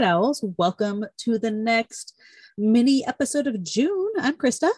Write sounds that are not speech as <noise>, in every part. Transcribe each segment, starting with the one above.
Night Owls. Welcome to the next mini episode of June. I'm Krista.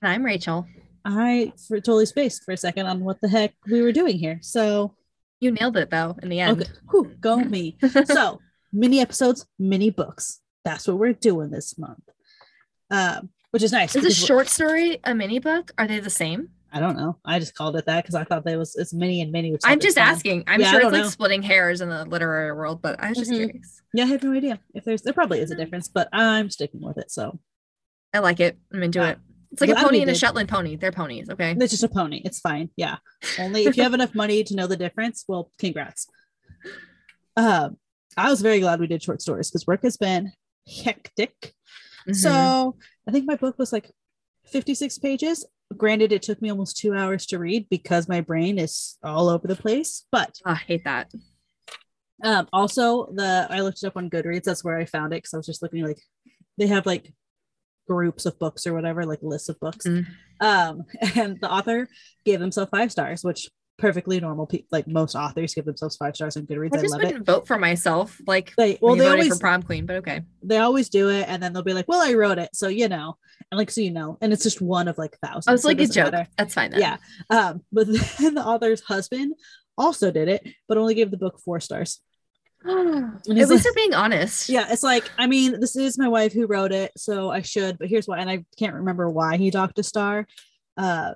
And I'm Rachel. I for, totally spaced for a second on what the heck we were doing here. So you nailed it though in the end. Okay. Whew, go <laughs> me. so mini episodes, mini books. That's what we're doing this month. Um, which is nice. Is a short story a mini book? Are they the same? I don't know. I just called it that because I thought that was it's mini and mini. I'm just asking. I'm yeah, sure it's like know. splitting hairs in the literary world, but I was just mm-hmm. curious. Yeah, I have no idea if there's there probably is a difference, but I'm sticking with it. So I like it. I'm into yeah. it. It's like a pony and a Shetland pony. They're ponies, okay? It's just a pony. It's fine. Yeah. Only if you have enough money to know the difference, well, congrats. Um, I was very glad we did short stories because work has been hectic. Mm-hmm. So I think my book was like 56 pages. Granted, it took me almost two hours to read because my brain is all over the place, but oh, I hate that. Um, also the I looked it up on Goodreads, that's where I found it because I was just looking like they have like groups of books or whatever, like lists of books. Mm. Um, <laughs> and the author gave himself five stars, which perfectly normal people like most authors give themselves five stars on Goodreads. I just I wouldn't it. vote for myself. Like they well they always for prom queen, but okay. They always do it and then they'll be like, Well, I wrote it. So you know, and like so you know, and it's just one of like thousands. I was so like a joke. Matter. That's fine. Then. Yeah. Um, <laughs> but then the author's husband also did it, but only gave the book four stars. <gasps> At least like, they're being honest. Yeah, it's like I mean, this is my wife who wrote it, so I should. But here's why, and I can't remember why he docked a star, uh,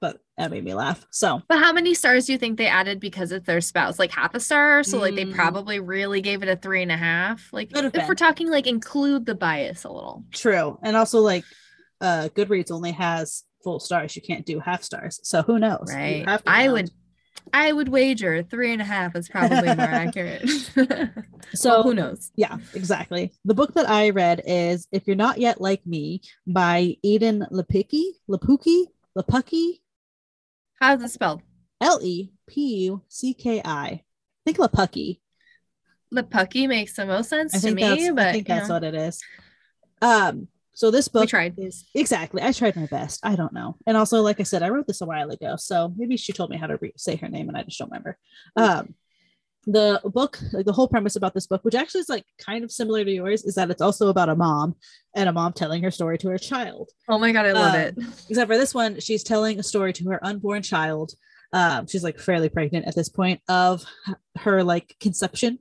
but that made me laugh. So, but how many stars do you think they added because it's their spouse? Like half a star, so mm. like they mm. probably really gave it a three and a half. Like if been. we're talking like include the bias a little. True, and also like uh Goodreads only has full stars. You can't do half stars, so who knows? Right. I would I would wager three and a half is probably more <laughs> accurate. <laughs> so well, who knows? Yeah, exactly. The book that I read is If You're Not Yet Like Me by Edan Lepucki. Lepucki? Lepucki? How's it spelled? L E P U C K I. I think Lepucki. Lepucki makes the most sense to me, but I think that's know. what it is. Um, so this book we tried. is exactly. I tried my best. I don't know. And also, like I said, I wrote this a while ago, so maybe she told me how to re- say her name, and I just don't remember. Um, the book, like the whole premise about this book, which actually is like kind of similar to yours, is that it's also about a mom and a mom telling her story to her child. Oh my god, I love um, it. Except for this one, she's telling a story to her unborn child. Um, she's like fairly pregnant at this point of her like conception,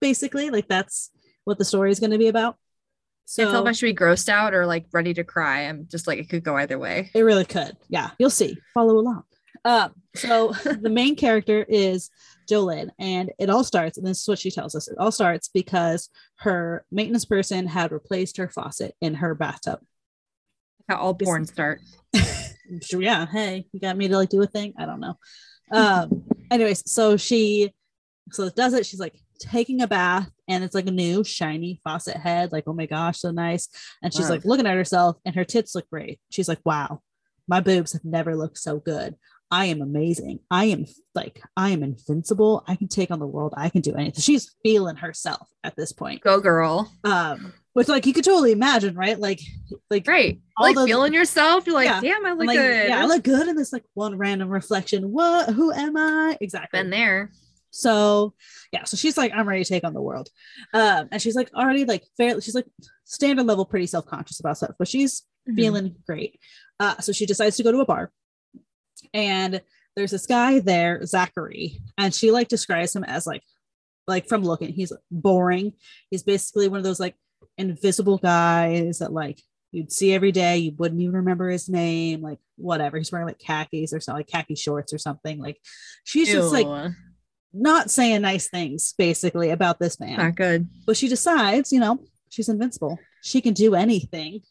basically. Like that's what the story is going to be about. So I feel like I should be grossed out or like ready to cry. I'm just like it could go either way. It really could. Yeah, you'll see. Follow along. Um, so <laughs> the main character is Jolene, and it all starts, and this is what she tells us. It all starts because her maintenance person had replaced her faucet in her bathtub. How all porn start. <laughs> yeah. Hey, you got me to like do a thing? I don't know. Um, <laughs> anyways, so she so does it. She's like, taking a bath and it's like a new shiny faucet head like oh my gosh so nice and she's wow. like looking at herself and her tits look great she's like wow my boobs have never looked so good i am amazing. I am like i am invincible. I can take on the world. I can do anything. She's feeling herself at this point. Go girl. Um which like you could totally imagine right? Like like right. like those, feeling yourself you're like yeah. damn i look like, good. yeah i look good in this like one random reflection. What? Who am i? Exactly. Been there. So yeah, so she's like, I'm ready to take on the world. Um, and she's like already like fairly, she's like standard level, pretty self-conscious about stuff, but she's mm-hmm. feeling great. Uh, so she decides to go to a bar. And there's this guy there, Zachary, and she like describes him as like like from looking, he's boring. He's basically one of those like invisible guys that like you'd see every day. You wouldn't even remember his name, like whatever. He's wearing like khakis or something, like khaki shorts or something. Like she's Ew. just like not saying nice things basically about this man. Not good. But she decides, you know, she's invincible. She can do anything.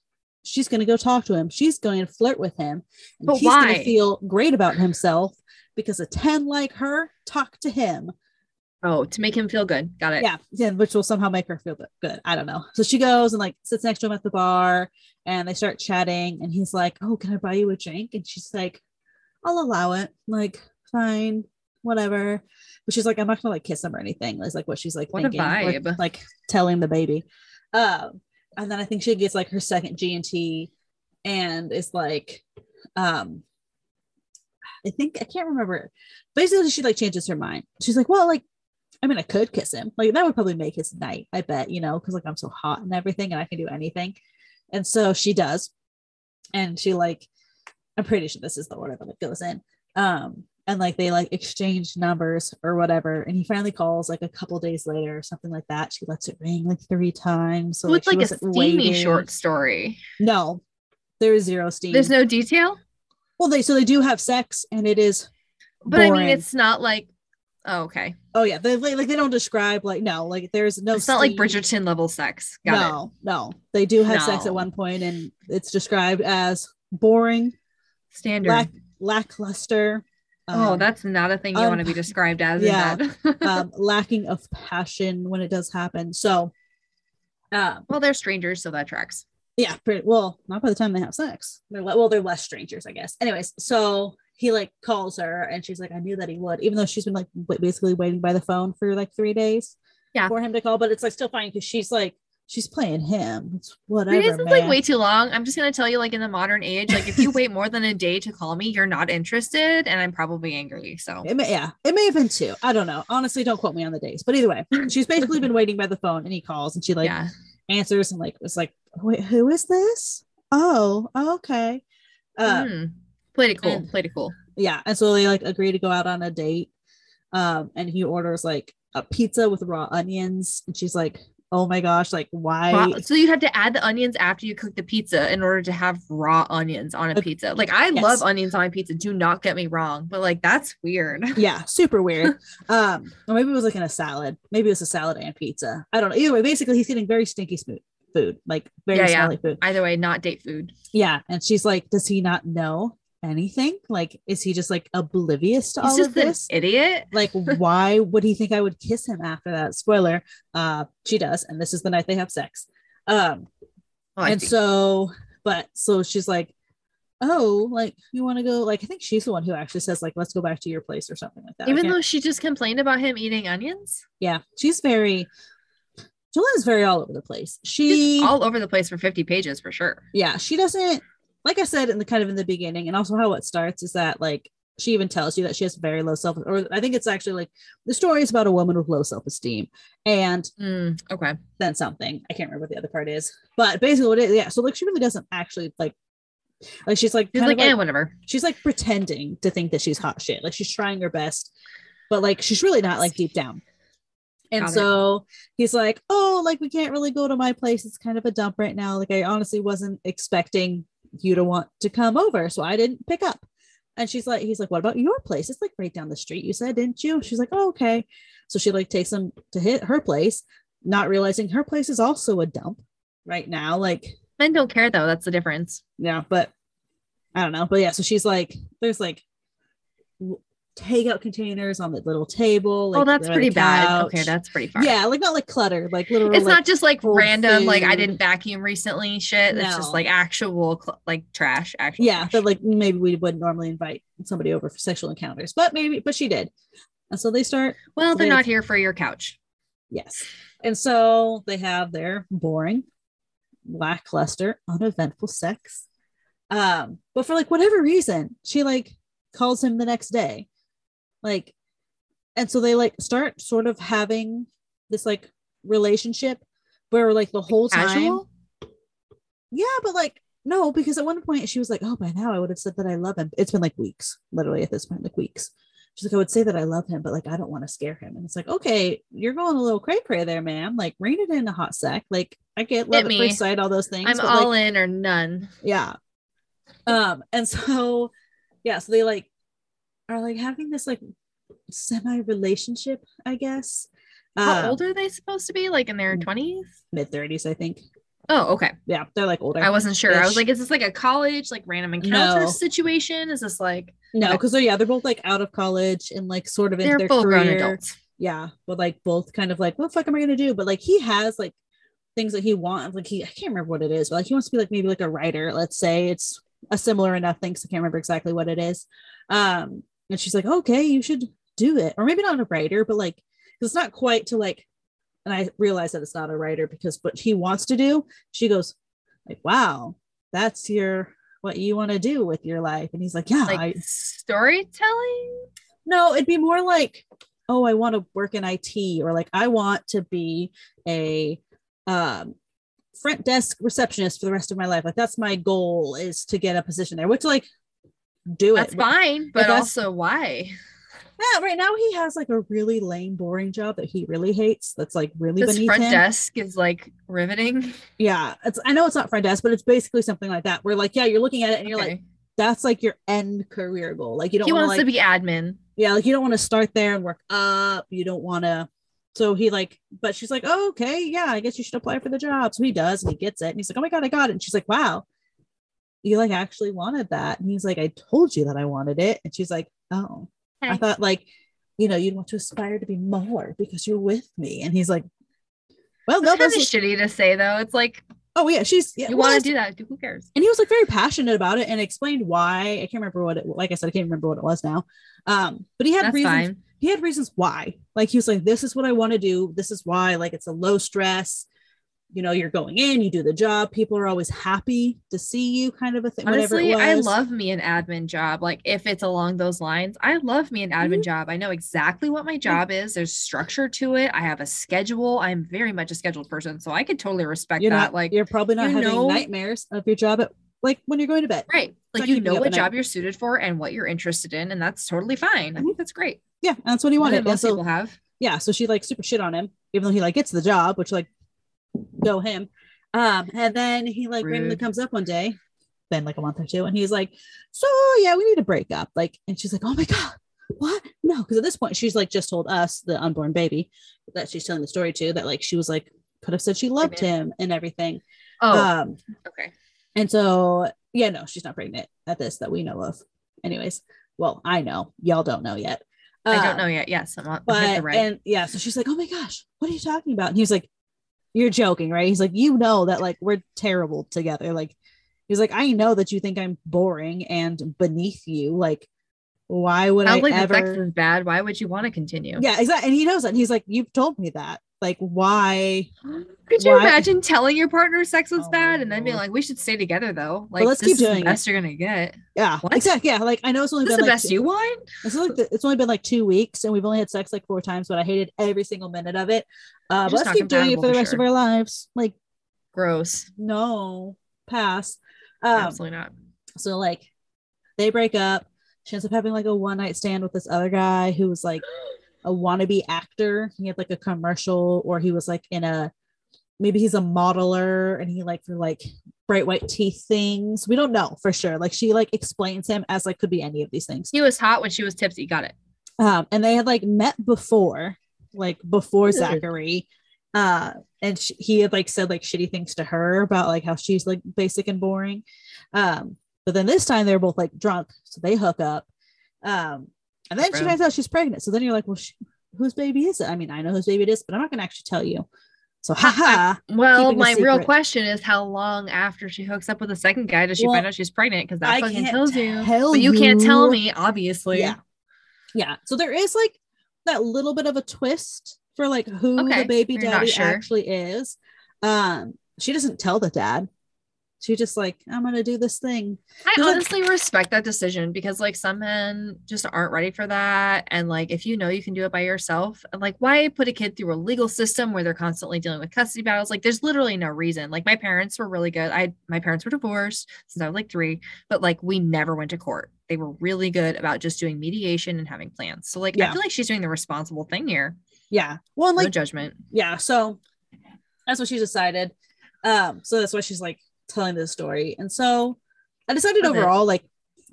She's going to go talk to him. She's going to flirt with him. And but he's going to feel great about himself because a 10 like her talk to him. Oh, to make him feel good. Got it. Yeah. Yeah. Which will somehow make her feel good. I don't know. So she goes and like sits next to him at the bar and they start chatting. And he's like, Oh, can I buy you a drink? And she's like, I'll allow it. like, fine whatever. But she's like, I'm not gonna like kiss him or anything. Is like what she's like what thinking, or, like telling the baby. Um, and then I think she gets like her second G and T, and is like, um, I think I can't remember. Basically, she like changes her mind. She's like, well, like, I mean, I could kiss him. Like that would probably make his night, I bet, you know, because like I'm so hot and everything and I can do anything. And so she does. And she like, I'm pretty sure this is the order that it goes in. Um, and like they like exchange numbers or whatever. And he finally calls like a couple days later or something like that. She lets it ring like three times. So, so it's like, like a steamy waiting. short story. No, there is zero steam. There's no detail. Well, they so they do have sex and it is but boring. I mean, it's not like Oh, okay. Oh yeah, they like they don't describe like no, like there's no. It's not like Bridgerton level sex. Got no, it. no, they do have no. sex at one point, and it's described as boring, standard, lack, lackluster. Oh, um, that's not a thing you um, want to be <laughs> described as. Yeah, <laughs> um, lacking of passion when it does happen. So, uh, well, they're strangers, so that tracks. Yeah, pretty well. Not by the time they have sex. They're well, they're less strangers, I guess. Anyways, so he like calls her and she's like, I knew that he would, even though she's been like basically waiting by the phone for like three days yeah. for him to call. But it's like still fine because she's like, she's playing him. It's whatever. Days is like way too long. I'm just gonna tell you, like in the modern age, like if you wait more than a day to call me, you're not interested, and I'm probably angry. So it may, yeah, it may have been two. I don't know. Honestly, don't quote me on the days. But either way, she's basically been waiting by the phone, and he calls, and she like yeah. answers, and like was like, wait, who is this? Oh, okay. Uh, mm. Played it cool. And, played it cool yeah and so they like agree to go out on a date um and he orders like a pizza with raw onions and she's like oh my gosh like why so you have to add the onions after you cook the pizza in order to have raw onions on a pizza. Like i yes. love onions on pizza do not get me wrong but like that's weird. <laughs> Yeah super weird. Um or maybe it was like in a salad. Maybe it was a salad and pizza. I don't know. Either way basically he's getting very stinky smooth food like very yeah, smelly yeah. food. Either way not date food. Yeah and she's like does he not know anything? Like, is he just like oblivious to He's all of this? idiot. Like, <laughs> why would he think I would kiss him after that? Spoiler, uh, she does, and this is the night they have sex. Um, oh, and see. so, but so she's like, oh, like you want to go? Like, I think she's the one who actually says, like, let's go back to your place or something like that. Even though she just complained about him eating onions. Yeah, she's very. Jolenta's very all over the place. She she's all over the place for 50 pages for sure. Yeah, she doesn't like I said in the kind of in the beginning, and also how it starts is that like she even tells you that she has very low self, or I think it's actually like the story is about a woman with low self esteem, and mm, okay, then something I can't remember what the other part is, but basically what it is, yeah. So like she really doesn't actually like like she's like she's like, like, yeah, whatever. She's like pretending to think that she's hot shit. Like she's trying her best, but like she's really not like deep down. And Got so it. he's like, Oh, like we can't really go to my place. It's kind of a dump right now. Like I honestly wasn't expecting you to want to come over. So I didn't pick up. And she's like, he's like, what about your place? It's like right down the street. You said, didn't you? She's like, oh, okay. So she like takes him to hit her place, not realizing her place is also a dump right now. Like men don't care though. That's the difference. Yeah. But I don't know. But yeah. So she's like, there's like takeout containers on the little table. Like, oh, that's pretty bad. Okay, that's pretty far. Yeah, like not like clutter, like literal. It's like, not just like random, food. like I didn't vacuum recently shit. No. It's just like actual cl- like trash. Actually, yeah, trash. but like maybe we wouldn't normally invite somebody over for sexual encounters, but maybe, but she did. And so they start. Well, they're they, not here for your couch. Yes, and so they have their boring, lackluster, uneventful sex. Um, but for like whatever reason, she like calls him the next day like and so they like start sort of having this like relationship where like the whole time yeah but like no because at one point she was like oh by now i would have said that i love him. It's been like weeks literally at this point like weeks. She's like i would say that i love him but like i don't want to scare him. And it's like okay you're going a little cray cray there man like rein it in a hot sec. Like i get love Hit at first sight all those things i'm all like, in or none. Yeah. Um and so yeah so they like are like having this like semi relationship, I guess. How um, old are they supposed to be? Like in their 20s? Mid 30s, I think. Oh, okay. Yeah, they're like older. I wasn't sure. I was like, is this like a college, like random encounter no. situation? Is this like no? Because okay. yeah, they're both like out of college and like sort of in they're their full career. grown adults. Yeah, but like both kind of like, what the fuck am I gonna do? But like he has like things that he wants. Like he, I can't remember what it is, but like he wants to be like maybe like a writer. Let's say it's a similar enough thing. So I can't remember exactly what it is. Um, and she's like, okay, you should do it. Or maybe not a writer, but like, it's not quite to like, and I realize that it's not a writer because what he wants to do, she goes, like, wow, that's your what you want to do with your life. And he's like, Yeah, like I, storytelling. No, it'd be more like oh, I want to work in IT or like I want to be a um, front desk receptionist for the rest of my life. Like that's my goal is to get a position there, which like do that's it. That's fine, but, but also why? Yeah, right now he has like a really lame, boring job that he really hates. That's like really this front him. desk is like riveting. Yeah, it's I know it's not front desk, but it's basically something like that. Where like, yeah, you're looking at it and you're like, that's like your end career goal. Like you don't. He wanna, wants like, to be admin. Yeah, like you don't want to start there and work up. You don't want to. So he like, but she's like, oh, okay, yeah, I guess you should apply for the job. So he does, and he gets it, and he's like, oh my god, I got it. And she's like, wow, you like actually wanted that. And he's like, I told you that I wanted it. And she's like, oh, hey. I thought like you know, you'd want to aspire to be more because you're with me. And he's like, well, no, that's shitty to say though. It's like, oh yeah, she's yeah, you well, want to do that. Who cares? And he was like very passionate about it and explained why. I can't remember what it. Like I said, I can't remember what it was now. Um, but he had that's reasons. Fine. He had reasons why. Like he was like, this is what I want to do. This is why. Like it's a low stress you know you're going in you do the job people are always happy to see you kind of a thing honestly i love me an admin job like if it's along those lines i love me an admin mm-hmm. job i know exactly what my job is there's structure to it i have a schedule i'm very much a scheduled person so i could totally respect you're that not, like you're probably not having know, nightmares of your job at like when you're going to bed. Right like you know what job you're suited for and what you're interested in and that's totally fine mm-hmm. i think that's great. Yeah and that's what he wanted most so, people have? Yeah so she like super shit on him even though he like gets the job which like go him. Um, and then he like Rude. randomly comes up one day, been like a month or two, and he's like, So yeah, we need to break up. Like, and she's like, Oh my god, what? No, because at this point she's like just told us, the unborn baby, that she's telling the story to, that like she was like could have said she loved him and everything. Oh, um, okay. And so yeah, no, she's not pregnant at this that we know of. Anyways, well, I know y'all don't know yet. I don't uh, know yet. Yes, I'm, but right. and yeah, so she's like, "Oh my gosh, what are you talking about?" And he's like, you're joking, right? He's like, you know that like we're terrible together. Like, he's like, I know that you think I'm boring and beneath you. Like, why would Sounds I like ever? The sex is bad. Why would you want to continue? Yeah, exactly. And he knows that. And he's like, you've told me that. Like, why? <gasps> Could you why? imagine telling your partner sex was oh, bad and then being like, we should stay together though? Like, let's keep doing the best it. you're gonna get. Yeah, what? exactly. Yeah, like I know it's only this been the like best two, you want. It's like the, it's only been like two weeks and we've only had sex like four times, but I hated every single minute of it. Uh, but let's keep doing it for the rest sure. of our lives. Like, gross. No, pass. Um, Absolutely not. So like, they break up. She ends up having like a one night stand with this other guy who was like a wannabe actor. He had like a commercial, or he was like in a maybe he's a modeler and he like for like bright white teeth things. We don't know for sure. Like she like explains him as like could be any of these things. He was hot when she was tipsy. Got it. Um, and they had like met before, like before Zachary. Uh, and she, he had like said like shitty things to her about like how she's like basic and boring. Um, but then this time they're both like drunk, so they hook up. Um, and then she finds out she's pregnant. So then you're like, well, she, whose baby is it? I mean, I know whose baby it is, but I'm not going to actually tell you. So, haha. Well, my real question is how long after she hooks up with the second guy does she well, find out she's pregnant? Because that I fucking tells you. But you, you can't tell me, obviously. Yeah. Yeah. So there is like that little bit of a twist for like who okay. the baby daddy sure. actually is. Um, she doesn't tell the dad she just like i'm gonna do this thing. I honestly respect that decision because like some men just aren't ready for that. And like if you know you can do it by yourself like why put a kid through a legal system where they're constantly dealing with custody battles? Like there's literally no reason. Like my parents were really good. I my parents were divorced since i was like three but like we never went to court. They were really good about just doing mediation and having plans. So like yeah. i feel like she's doing the responsible thing here. Yeah. Well like no judgment. Yeah so that's what she decided. Um so that's why she's like telling this story. And so I decided okay. overall, like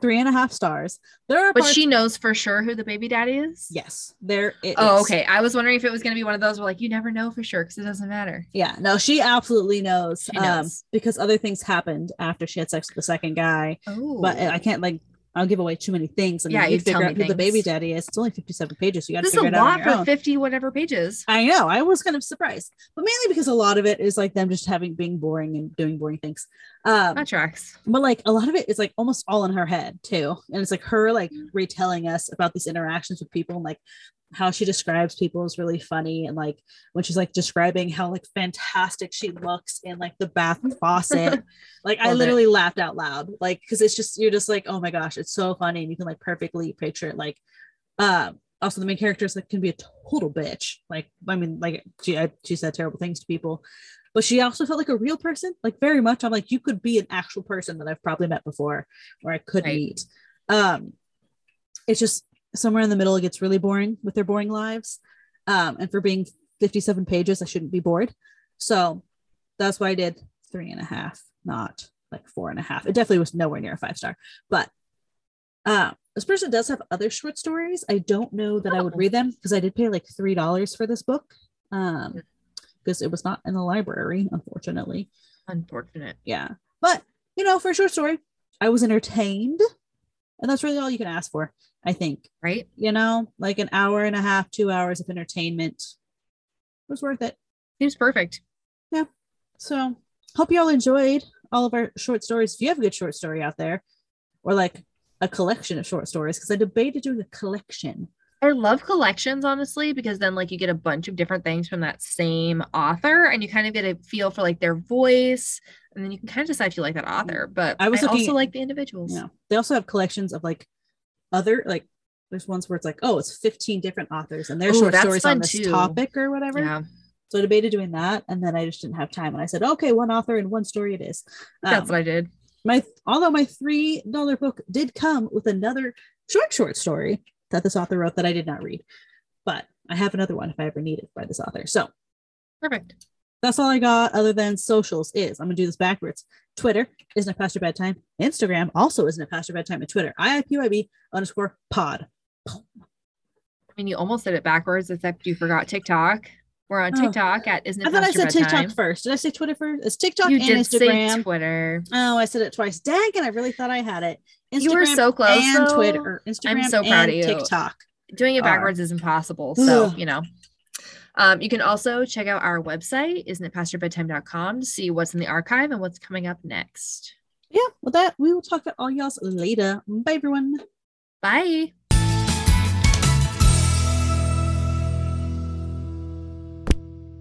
three and a half stars. There are, but she knows for sure who the baby daddy is. Yes, there. oh, is. okay. I was wondering if it was going to be one of those where like you never know for sure because it doesn't matter. Yeah, no, she absolutely knows. She knows. Um, because other things happened after she had sex with the second guy. Oh, but I can't like I'll give away too many things. And yeah, you figure out who the baby daddy is. It's only 57 pages. So you got to figure it out. This is a lot for 50 whatever pages. I know. I was kind of surprised, but mainly because a lot of it is like them just having being boring and doing boring things. Um, that tracks. But like a lot of it is like almost all in her head too. And it's like her like mm. retelling us about these interactions with people and like how she describes people is really funny and like when she's like describing how like fantastic she looks in like the bath <laughs> faucet like i literally it. laughed out loud like because it's just you're just like oh my gosh it's so funny and you can like perfectly picture it like um also the main characters like can be a total bitch. Like I mean, like she I, she said terrible things to people, but she also felt like a real person. Like very much, I'm like you could be an actual person that I've probably met before, or I could Right. meet. Um, it's just somewhere in the middle it gets really boring with their boring lives. Um, and for being 57 pages, I shouldn't be bored. So that's why I did three and a half, not like four and a half. It definitely was nowhere near a five star, but uh, this person does have other short stories. I don't know that I would Oh. read them because I did pay like three dollars for this book. Um, because it was not in the library, unfortunately. Unfortunate. Yeah. But you know, for a short story, I was entertained. And that's really all you can ask for, I think. Right? You know, like an hour and a half, two hours of entertainment was worth it. Seems perfect. Yeah. So hope you all enjoyed all of our short stories. If you have a good short story out there, or like a collection of short stories, because I debated doing a collection. I love collections, honestly, because then like you get a bunch of different things from that same author and you kind of get a feel for like their voice. And then you can kind of decide if you like that author. But I I, was looking also like the individuals. Yeah. they also have collections of like other like there's ones where it's like, oh, it's 15 different authors and their Ooh, short stories on this too. topic or whatever. Yeah. So I debated doing that, and then I just didn't have time. And I said, okay, one author and one story it is. That's Um, what I did. my although my three dollar book did come with another short short story that this author wrote that I did not read, but I have another one if I ever need it by this author. So Perfect. that's all I got other than socials is I'm gonna do this backwards. Twitter isn't it past your bedtime. Instagram also isn't it past your bedtime. And Twitter IIPYB underscore pod. I mean, you almost did it backwards, except you forgot TikTok. We're on Oh. TikTok at Isn't It I thought I said TikTok Bedtime? first. Did I say Twitter first? It's TikTok You and did Instagram. say Twitter. oh, I said it twice. Dang it! I really thought I had it. Instagram You were so close, and though. Twitter. Instagram so proud and of you. TikTok. Doing it Are. backwards is impossible. So, you know. Um, you can also check out our website, isn't it past your bedtime.com, to see what's in the archive and what's coming up next. Yeah, with that, we will talk to all y'all later. Bye, everyone. Bye.